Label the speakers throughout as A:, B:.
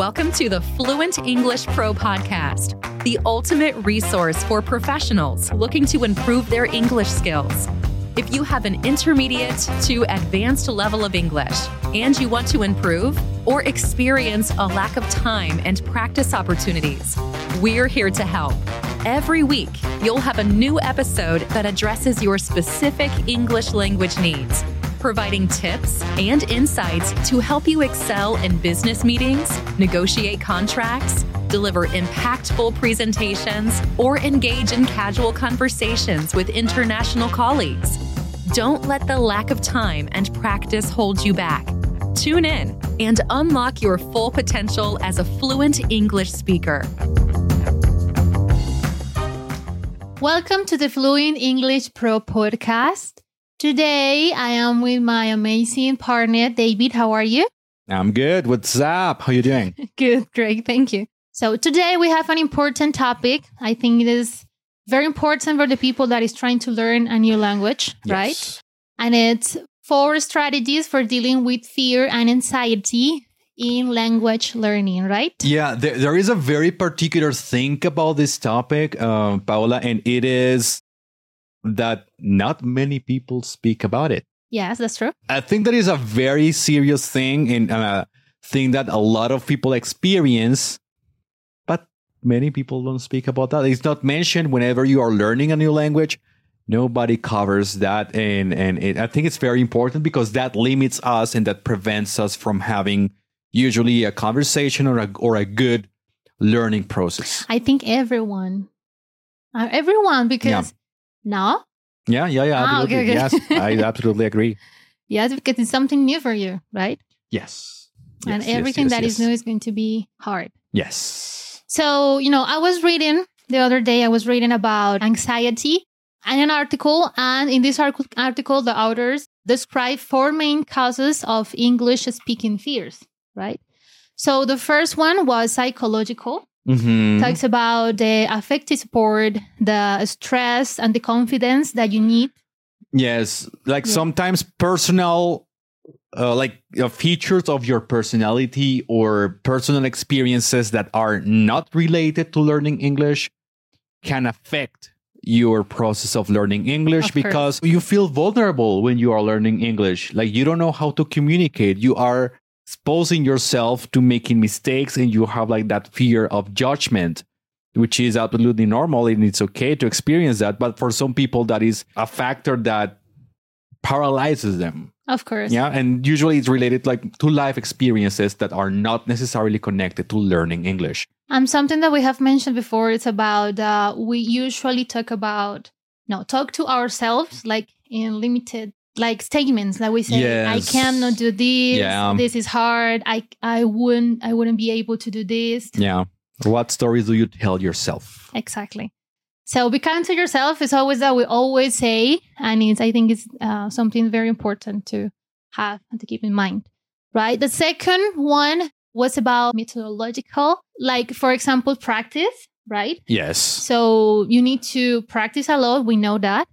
A: Welcome to the Fluent English Pro Podcast, the ultimate resource for professionals looking to improve their English skills. If you have an intermediate to advanced level of English and you want to improve or experience a lack of time and practice opportunities, we're here to help. Every week, you'll have a new episode that addresses your specific English language needs providing tips and insights to help you excel in business meetings, negotiate contracts, deliver impactful presentations, or engage in casual conversations with international colleagues. Don't let the lack of time and practice hold you back. Tune in and unlock your full potential as a fluent English speaker.
B: Welcome to the Fluent English Pro podcast. Today I am with my amazing partner, David. How are you?
C: I'm good. What's up? How you doing?
B: Good, great. Thank you. So today we have an important topic. I think it is very important for the people that is trying to learn a new language, right? And it's four strategies for dealing with fear and anxiety in language learning, right?
C: Yeah, there, there is a very particular thing about this topic, uh, Paola, and it is that not many people speak about it.
B: Yes, that's true.
C: I think that is a very serious thing and a thing that a lot of people experience, but many people don't speak about that. It's not mentioned whenever you are learning a new language. Nobody covers that, and and it, I think it's very important because that limits us and that prevents us from having usually a conversation or a or a good learning process.
B: I think everyone, uh, everyone, because no,
C: Yeah, yeah, yeah.
B: Ah, okay,
C: absolutely.
B: okay.
C: Yes, I absolutely agree.
B: yes, because it's something new for you, right?
C: Yes.
B: and
C: Yes, yes,
B: everything
C: yes,
B: that is
C: yes.
B: new is going to be hard.
C: Yes.
B: So, you know, I was reading the other day, I was reading about anxiety and an article. And in this article, the authors describe four main causes of English speaking fears, right? So the first one was psychological,
C: Mhm.
B: talks about the affective support, the stress, and the confidence that you need.
C: Yes, like
B: Yeah.
C: sometimes personal, uh, like uh, features of your personality or personal experiences that are not related to learning English can affect your process of learning English
B: Of course.
C: because you feel vulnerable when you are learning English. Like you don't know how to communicate. You are exposing yourself to making mistakes and you have like that fear of judgment which is absolutely normal and it's okay to experience that. But for some people that is a factor that paralyzes them.
B: Of course.
C: yeah and usually it's related like to life experiences that are not necessarily connected to learning english.
B: Um, something that we have mentioned before, it's about uh, we usually talk about no talk to ourselves like in limited like statements that we say I cannot do this.
C: Yeah.
B: This is hard. I I wouldn't I wouldn't be able to do this.
C: yeah what stories do you tell yourself
B: Exactly. So be kind to yourself is always that we always say, and it's I think it's uh, something very important to have and to keep in mind, right? The second one was about methodological, like for example, practice, right?
C: yes
B: So you need to practice a lot. We know that.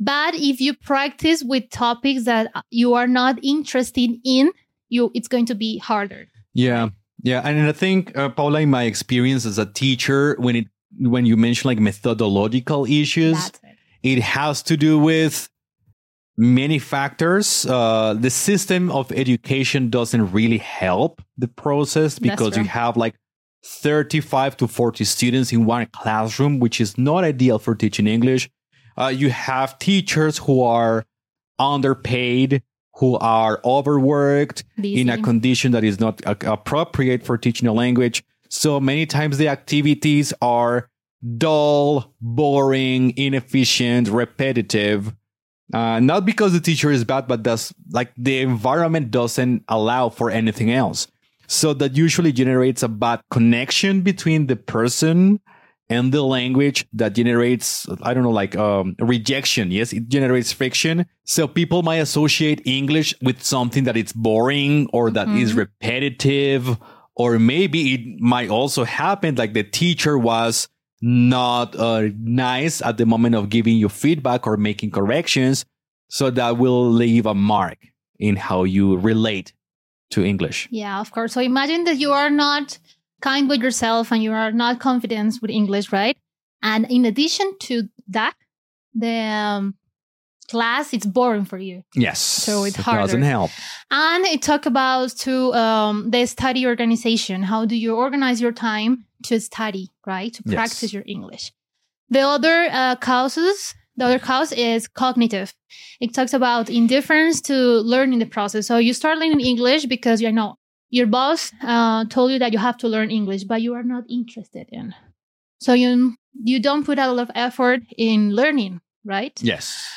B: But if you practice with topics that you are not interested in, you it's going to be harder.
C: Yeah, yeah, and I think uh, Paula, in my experience as a teacher, when it when you mention like methodological issues,
B: it.
C: it has to do with many factors. Uh, the system of education doesn't really help the process because you have like 35 to 40 students in one classroom, which is not ideal for teaching English. Uh, you have teachers who are underpaid, who are overworked in a condition that is not uh, appropriate for teaching a language. So many times the activities are dull, boring, inefficient, repetitive. Uh, not because the teacher is bad, but does like the environment doesn't allow for anything else. So that usually generates a bad connection between the person and the language that generates, I don't know, like um, rejection. Yes, it generates friction. So people might associate English with something that it's boring or that is
B: Mhm.
C: repetitive, or maybe it might also happen like the teacher was not uh, nice at the moment of giving you feedback or making corrections. So that will leave a mark in how you relate to English.
B: Yeah, of course. So imagine that you are not kind with yourself and you are not confident with English, right? And in addition to that, the um, class it's boring for you,
C: Yes.
B: So it's
C: it
B: harder.
C: doesn't help.
B: and it talk about to um, the study organization. How do you organize your time to study, right? To
C: Yes.
B: practice your English. The other uh, causes, the other cause is cognitive. It talks about indifference to learning the process. So you start learning English because you know your boss uh, told you that you have to learn English, but you are not interested in. So you you don't put a lot of effort in learning, right?
C: Yes.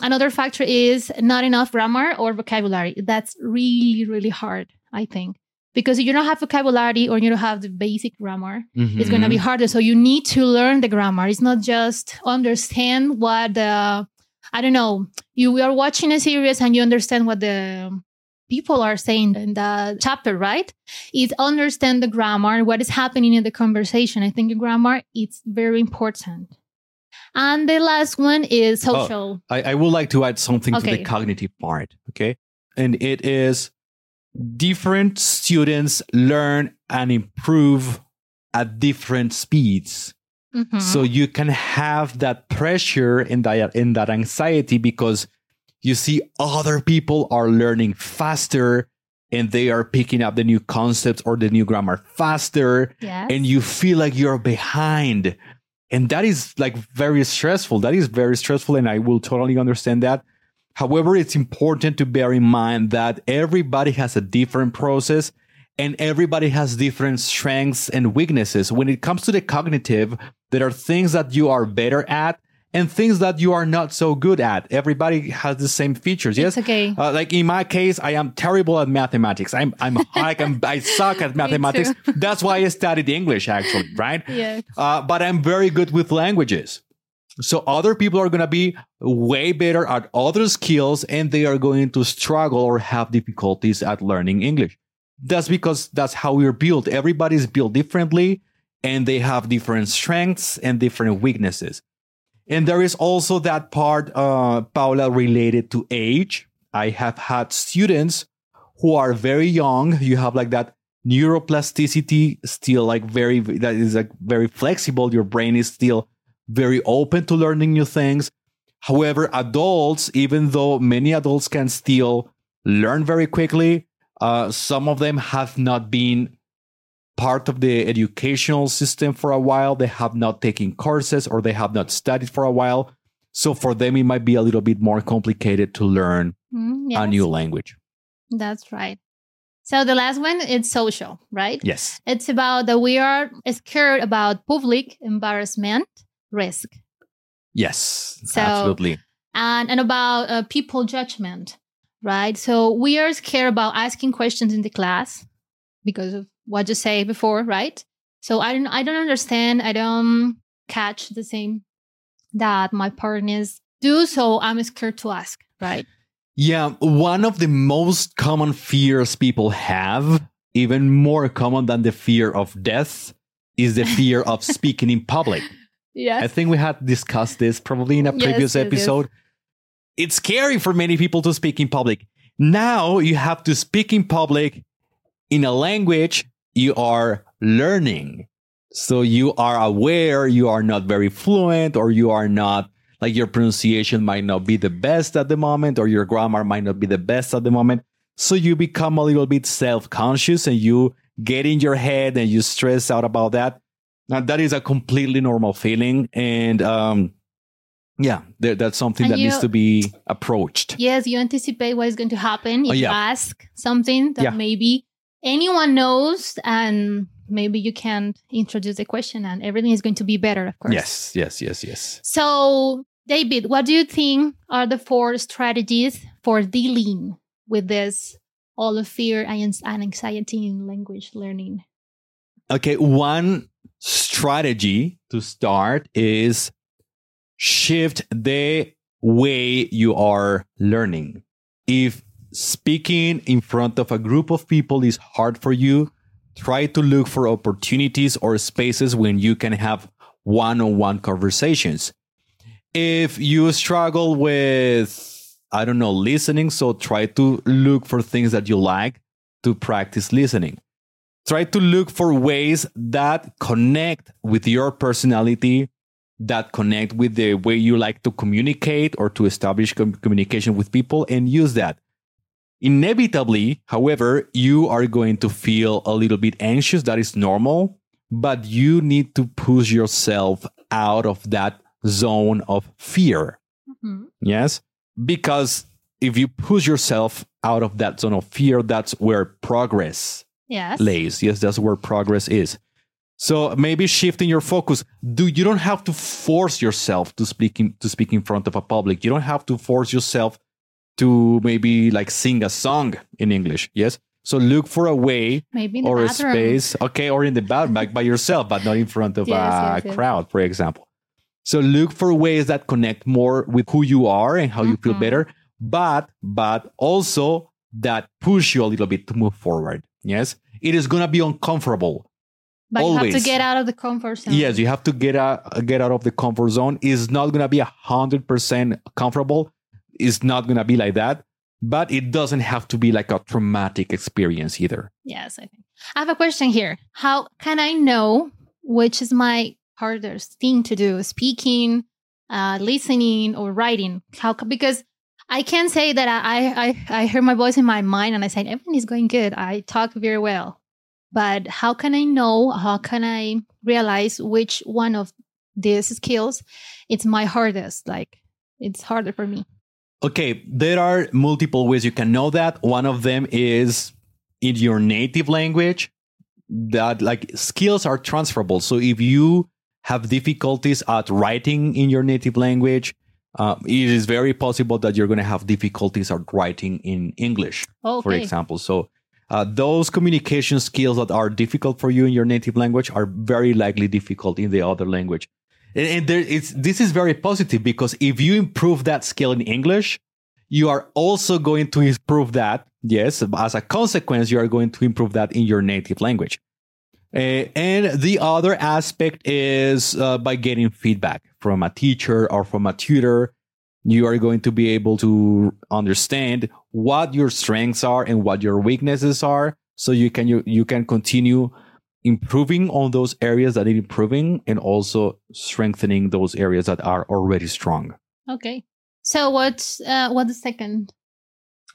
B: Another factor is not enough grammar or vocabulary. That's really, really hard, I think. Because if you don't have vocabulary or you don't have the basic grammar, it's going to be harder. So you need to learn the grammar. It's not just understand what the, I don't know, you are watching a series and you understand what the people are saying in the chapter, right? Is understand the grammar, what is happening in the conversation. I think grammar it's very important. And the last one is social.
C: I, I would like to add something to the cognitive part. Okay. And it is different students learn and improve at different speeds.
B: Mhm.
C: So you can have that pressure and that, and that anxiety because you see other people are learning faster and they are picking up the new concepts or the new grammar faster
B: yes.
C: and you feel like you're behind. And that is like very stressful. That is very stressful. And I will totally understand that. However, it's important to bear in mind that everybody has a different process and everybody has different strengths and weaknesses. When it comes to the cognitive, there are things that you are better at and things that you are not so good at. Everybody has the same features. Yes.
B: It's okay.
C: Uh, like in my case, I am terrible at mathematics. I'm I'm I'm, I suck at mathematics. That's why I studied English, actually, right?
B: yeah.
C: Uh, but I'm very good with languages. So other people are going to be way better at other skills, and they are going to struggle or have difficulties at learning English. That's because that's how we're built. Everybody's built differently, and they have different strengths and different weaknesses. And there is also that part, uh, Paula, related to age. I have had students who are very young. You have like that neuroplasticity still like very, that is like very flexible. Your brain is still very open to learning new things. However, adults, even though many adults can still learn very quickly, uh, some of them have not been part of the educational system for a while. They have not taken courses or they have not studied for a while. So for them, it might be a little bit more complicated to learn
B: Mm,
C: a new language.
B: That's right. So the last one is social, right?
C: Yes.
B: It's about that we are scared about public embarrassment risk
C: Yes.
B: So-
C: absolutely.
B: and and about uh, people judgment, right? So we are scared about asking questions in the class because of what you say before, right? So I don't I don't understand. I don't catch the same that my partners do. So I'm scared to ask, right?
C: Yeah, one of the most common fears people have, even more common than the fear of death, is the fear of speaking in public.
B: Yes.
C: I think we had discussed this probably in a
B: Yes,
C: previous
B: yes, yes.
C: episode. It's scary for many people to speak in public. Now you have to speak in public in a language you are learning. So you are aware you are not very fluent or you are not like your pronunciation might not be the best at the moment or your grammar might not be the best at the moment. So you become a little bit self conscious and you get in your head and you stress out about that. Now that is a completely normal feeling. And, um, yeah, that's something
B: And
C: that needs to be approached.
B: Yes, you anticipate what is going to happen if
C: Oh,
B: you ask something that
C: Yeah.
B: maybe anyone knows and maybe you can introduce the question and everything is going to be better, of course.
C: Yes, yes, yes, yes.
B: So, David, what do you think are the four strategies for dealing with this all of fear and and anxiety in language learning?
C: Okay, one strategy to start is shift the way you are learning. If speaking in front of a group of people is hard for you, try to look for opportunities or spaces when you can have one on one conversations. If you struggle with, I don't know, listening, so try to look for things that you like to practice listening. Try to look for ways that connect with your personality, that connect with the way you like to communicate or to establish com- communication with people and use that. Inevitably, however, you are going to feel a little bit anxious. That is normal, but you need to push yourself out of that zone of fear.
B: Mhm.
C: Yes. Because if you push yourself out of that zone of fear, that's where progress
B: Yes.
C: lays. Yes, that's where progress is. So maybe shifting your focus. Do you don't have to force yourself to speak in, to speak in front of a public. You don't have to force yourself to maybe like sing a song in English. Yes. So look for a way
B: Maybe
C: or a space, okay, or in the bathroom by, by yourself, but not in front of
B: Yes,
C: a
B: yes, yes.
C: crowd, for example. So look for ways that connect more with who you are and how you feel
B: Mhm.
C: better, but but also that push you a little bit to move forward. Yes, it is gonna be uncomfortable.
B: But you have to get out of the comfort zone.
C: Yes, you have to get out get out of the comfort zone. It's not gonna be a hundred percent comfortable. It's not gonna be like that, but it doesn't have to be like a traumatic experience either.
B: Yes, I think. I have a question here. How can I know which is my hardest thing to do? Speaking, uh, listening, or writing? How? Because I can say that I, I I hear my voice in my mind and I say everything is going good. I talk very well, but how can I know? How can I realize which one of these skills it's my hardest? Like it's harder for me.
C: Okay, there are multiple ways you can know that. One of them is in your native language that like skills are transferable. So if you have difficulties at writing in your native language, uh, it is very possible that you're going to have difficulties at writing in English,
B: Okay.
C: for example. So uh, those communication skills that are difficult for you in your native language are very likely difficult in the other language. And, and there, it's, this is very positive because if you improve that skill in English, you are also going to improve that. Yes, as a consequence, you are going to improve that in your native language. Uh, and the other aspect is uh, by getting feedback from a teacher or from a tutor. You are going to be able to understand what your strengths are and what your weaknesses are, so you can you, you can continue improving on those areas that need improving and also strengthening those areas that are already strong.
B: Okay. So what's uh, what's the second?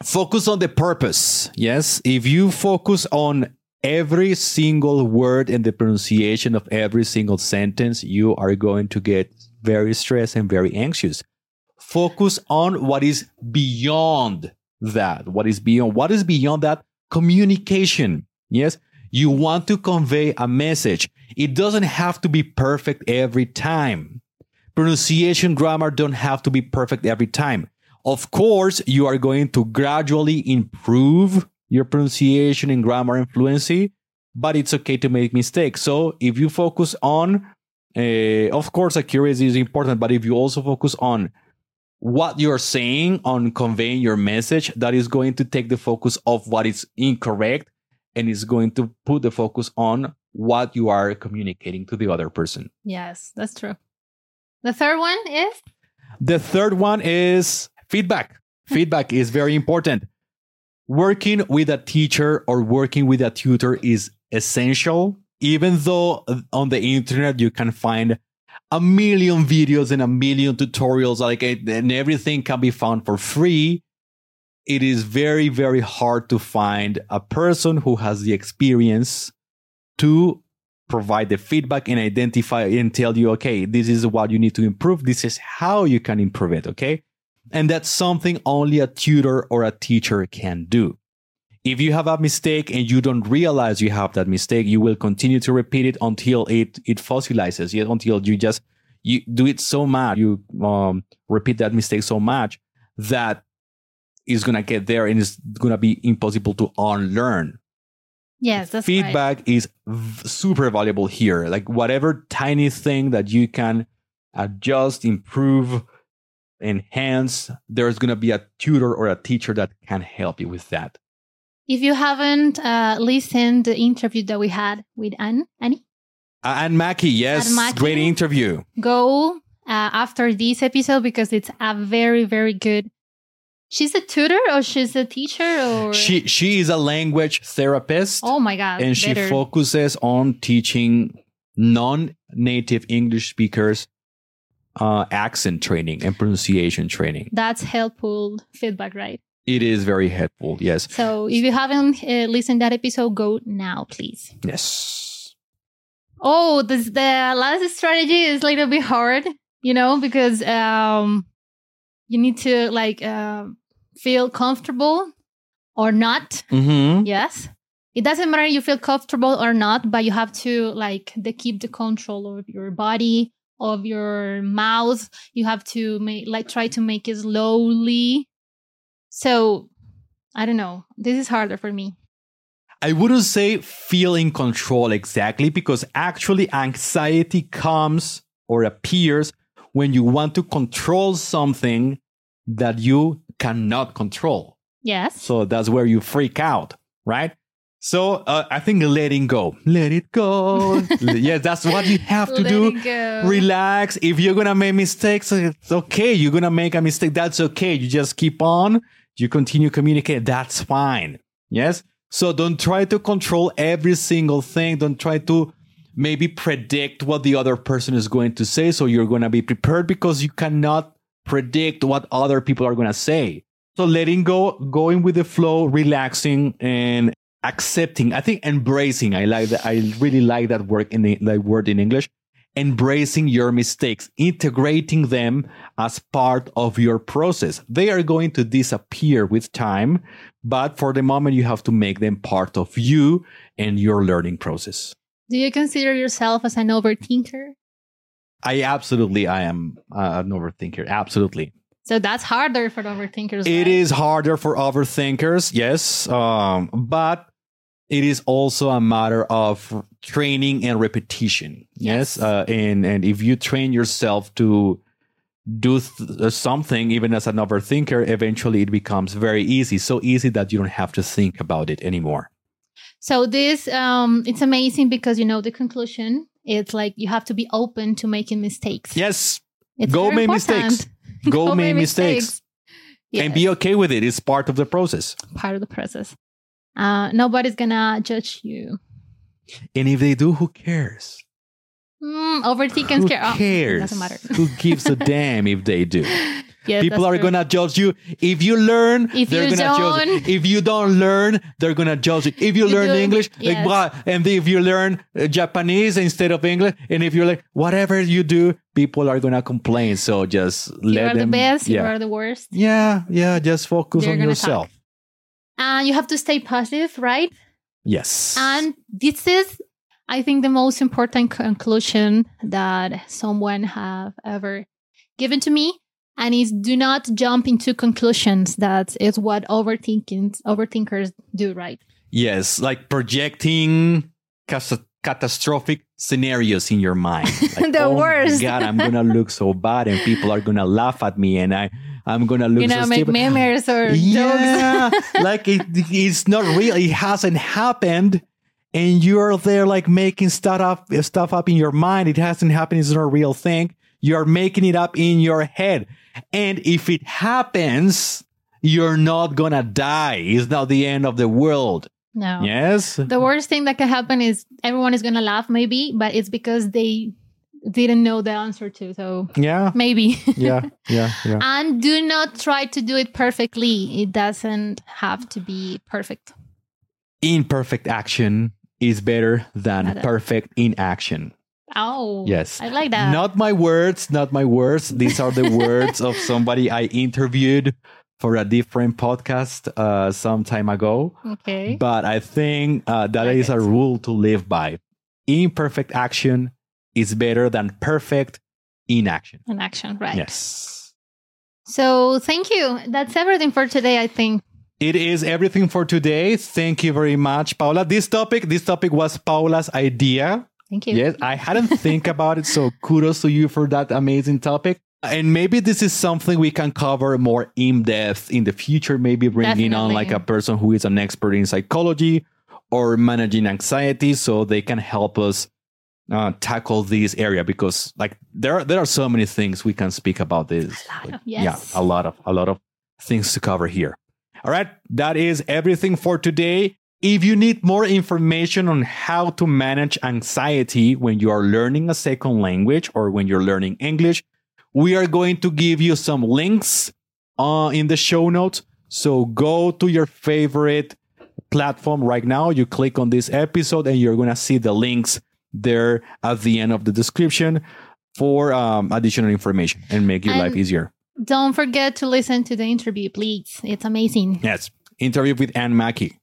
C: Focus on the purpose. Yes. If you focus on every single word and the pronunciation of every single sentence, you are going to get very stressed and very anxious. Focus on what is beyond that. What is beyond? What is beyond that? Communication. Yes. You want to convey a message. It doesn't have to be perfect every time. Pronunciation, grammar don't have to be perfect every time. Of course, you are going to gradually improve your pronunciation and grammar and fluency, but it's okay to make mistakes. So if you focus on, uh, of course, accuracy is important, but if you also focus on what you're saying, on conveying your message, that is going to take the focus of what is incorrect and is going to put the focus on what you are communicating to the other person.
B: Yes, that's true. The third one is
C: The third one is feedback. Feedback is very important. Working with a teacher or working with a tutor is essential, even though uh, on the internet you can find a million videos and a million tutorials, like and everything can be found for free. It is very, very hard to find a person who has the experience to provide the feedback and identify and tell you, okay, this is what you need to improve. This is how you can improve it. Okay. And that's something only a tutor or a teacher can do. If you have a mistake and you don't realize you have that mistake, you will continue to repeat it until it, it fossilizes, yeah, until you just, you do it so much, you um, repeat that mistake so much that it's going to get there and it's going to be impossible to unlearn
B: yes, that's right.
C: feedback is v- super valuable here. Like whatever tiny thing that you can adjust, improve, enhance, there's going to be a tutor or a teacher that can help you with that.
B: If you haven't uh, listened the interview that we had with Anne, Annie,
C: Uh, and Mackie, yes, great interview.
B: go uh, after this episode because it's a very very good She's a tutor or she's a teacher or
C: She she is a language therapist
B: Oh my god.
C: and she
B: better.
C: focuses on teaching non-native English speakers uh, accent training and pronunciation training.
B: That's helpful feedback, right?
C: It is very helpful. Yes.
B: So if you haven't uh, listened that episode, go now, please.
C: Yes.
B: Oh, this the last strategy is a little bit hard, you know, because um you need to like uh, feel comfortable or not.
C: Mm-hmm.
B: Yes. It doesn't matter you feel comfortable or not, but you have to like the keep the control of your body, of your mouth. You have to make like try to make it slowly. So I don't know. This is harder for me.
C: I wouldn't say feel in control exactly because actually anxiety comes or appears when you want to control something that you cannot control.
B: Yes.
C: So that's where you freak out, right? So uh, I think letting go, let it go. yes, that's what you have to
B: Let
C: do. Relax. If you're gonna make mistakes, it's okay. You're gonna make a mistake. That's okay. You just keep on. You continue communicate. That's fine. Yes. So don't try to control every single thing. Don't try to maybe predict what the other person is going to say. So you're gonna be prepared because you cannot predict what other people are gonna say. So letting go, going with the flow, relaxing, and accepting. I think embracing. I like that. I really like that word in the word in English. Embracing your mistakes, integrating them as part of your process. They are going to disappear with time, but for the moment, you have to make them part of you and your learning process.
B: Do you consider yourself as an overthinker?
C: I absolutely, I am uh, an overthinker. Absolutely.
B: So that's harder for overthinkers.
C: It
B: right?
C: is harder for overthinkers, yes, um, but it is also a matter of training and repetition. Yes,
B: Yes.
C: Uh, and and if you train yourself to do th- uh, something, even as an overthinker, eventually it becomes very easy. So easy that you don't have to think about it anymore.
B: So this um it's amazing because you know the conclusion. It's like you have to be open to making mistakes.
C: Yes,
B: It's
C: go make
B: important.
C: mistakes. Go, make mistakes, and
B: Yes,
C: be okay with it. It's part of the process.
B: part of the process. Uh, nobody's gonna judge you.
C: And if they do, who cares?
B: Mm, overthinking
C: Who
B: care. oh,
C: cares?
B: doesn't matter.
C: Who gives a damn if they do?
B: Yes,
C: People are
B: true.
C: gonna judge you. If you learn,
B: If
C: they're
B: you
C: gonna judge you.
B: don't-
C: If you don't learn, they're gonna judge you. If you,
B: You
C: learn
B: do-
C: English, like
B: yes.
C: what? And if you learn uh, Japanese instead of English, and if you're like whatever you do, people are gonna complain. So just
B: You
C: let
B: are the best. You are the worst.
C: yeah, yeah. Just focus
B: They're
C: on yourself.
B: talk. And you have to stay positive, right?
C: Yes.
B: And this is, I think, the most important conclusion that someone have ever given to me. And is do not jump into conclusions. That is what overthinking overthinkers do, right?
C: Yes, like projecting cas- catastrophic scenarios in your mind. Like,
B: The
C: oh
B: worst.
C: God, I'm gonna look so bad, and people are gonna laugh at me, and I, I'm gonna look
B: You know,
C: so
B: make
C: stupid.
B: memes or jokes.
C: yeah, like it, it's not real. It hasn't happened, and you're there like making stuff up, stuff up in your mind. It hasn't happened. It's not a real thing. You're making it up in your head, and if it happens, you're not gonna die. It's not the end of the world.
B: No.
C: Yes.
B: The worst thing that can happen is everyone is gonna laugh, maybe, but it's because they didn't know the answer to. So
C: Yeah.
B: maybe.
C: Yeah. Yeah. Yeah.
B: and do not try to do it perfectly. It doesn't have to be perfect.
C: Imperfect action is better than
B: Better.
C: perfect inaction.
B: Oh,
C: Yes.
B: I like that.
C: Not my words, not my words. These are the words of somebody I interviewed for a different podcast uh, some time ago.
B: okay.
C: But I think uh, that
B: Like
C: is a
B: it.
C: rule to live by. Imperfect action is better than perfect inaction.
B: An action, right?
C: Yes.
B: So thank you. That's everything for today. I think.
C: It is everything for today. Thank you very much, Paula. This topic, this topic was Paula's idea.
B: Thank you.
C: Yes, I hadn't think about it, so kudos to you for that amazing topic. And maybe this is something we can cover more in depth in the future. Maybe bringing on like a person who is an expert in psychology or managing anxiety, so they can help us uh, tackle this area because like there are, there are so many things we can speak about this.
B: lot
C: Like,
B: yes.
C: Yeah, a lot of a lot of things to cover here. All right, that is everything for today. If you need more information on how to manage anxiety when you are learning a second language or when you're learning English, we are going to give you some links uh, in the show notes. So go to your favorite platform right now. You click on this episode and you're going to see the links there at the end of the description for um, additional information and make your
B: And-
C: life easier.
B: Don't forget to listen to the interview, please. It's amazing.
C: Yes. Interview with Anne Mackey.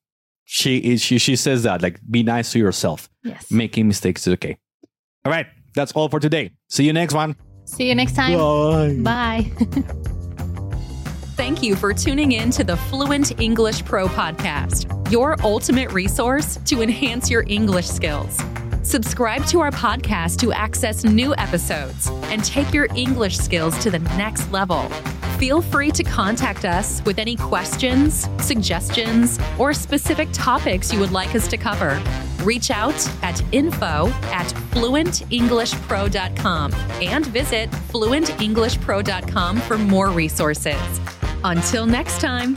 C: She is she she says that like be nice to yourself.
B: Yes.
C: Making mistakes is okay. All right. That's all for today. See you next one.
B: See you next time.
C: Bye.
B: Bye.
A: Thank you for tuning in to the Fluent English Pro podcast, your ultimate resource to enhance your English skills. Subscribe to our podcast to access new episodes and take your English skills to the next level. Feel free to contact us with any questions, suggestions, or specific topics you would like us to cover. Reach out at info at fluentenglishpro.com and visit fluentenglishpro.com for more resources. Until next time.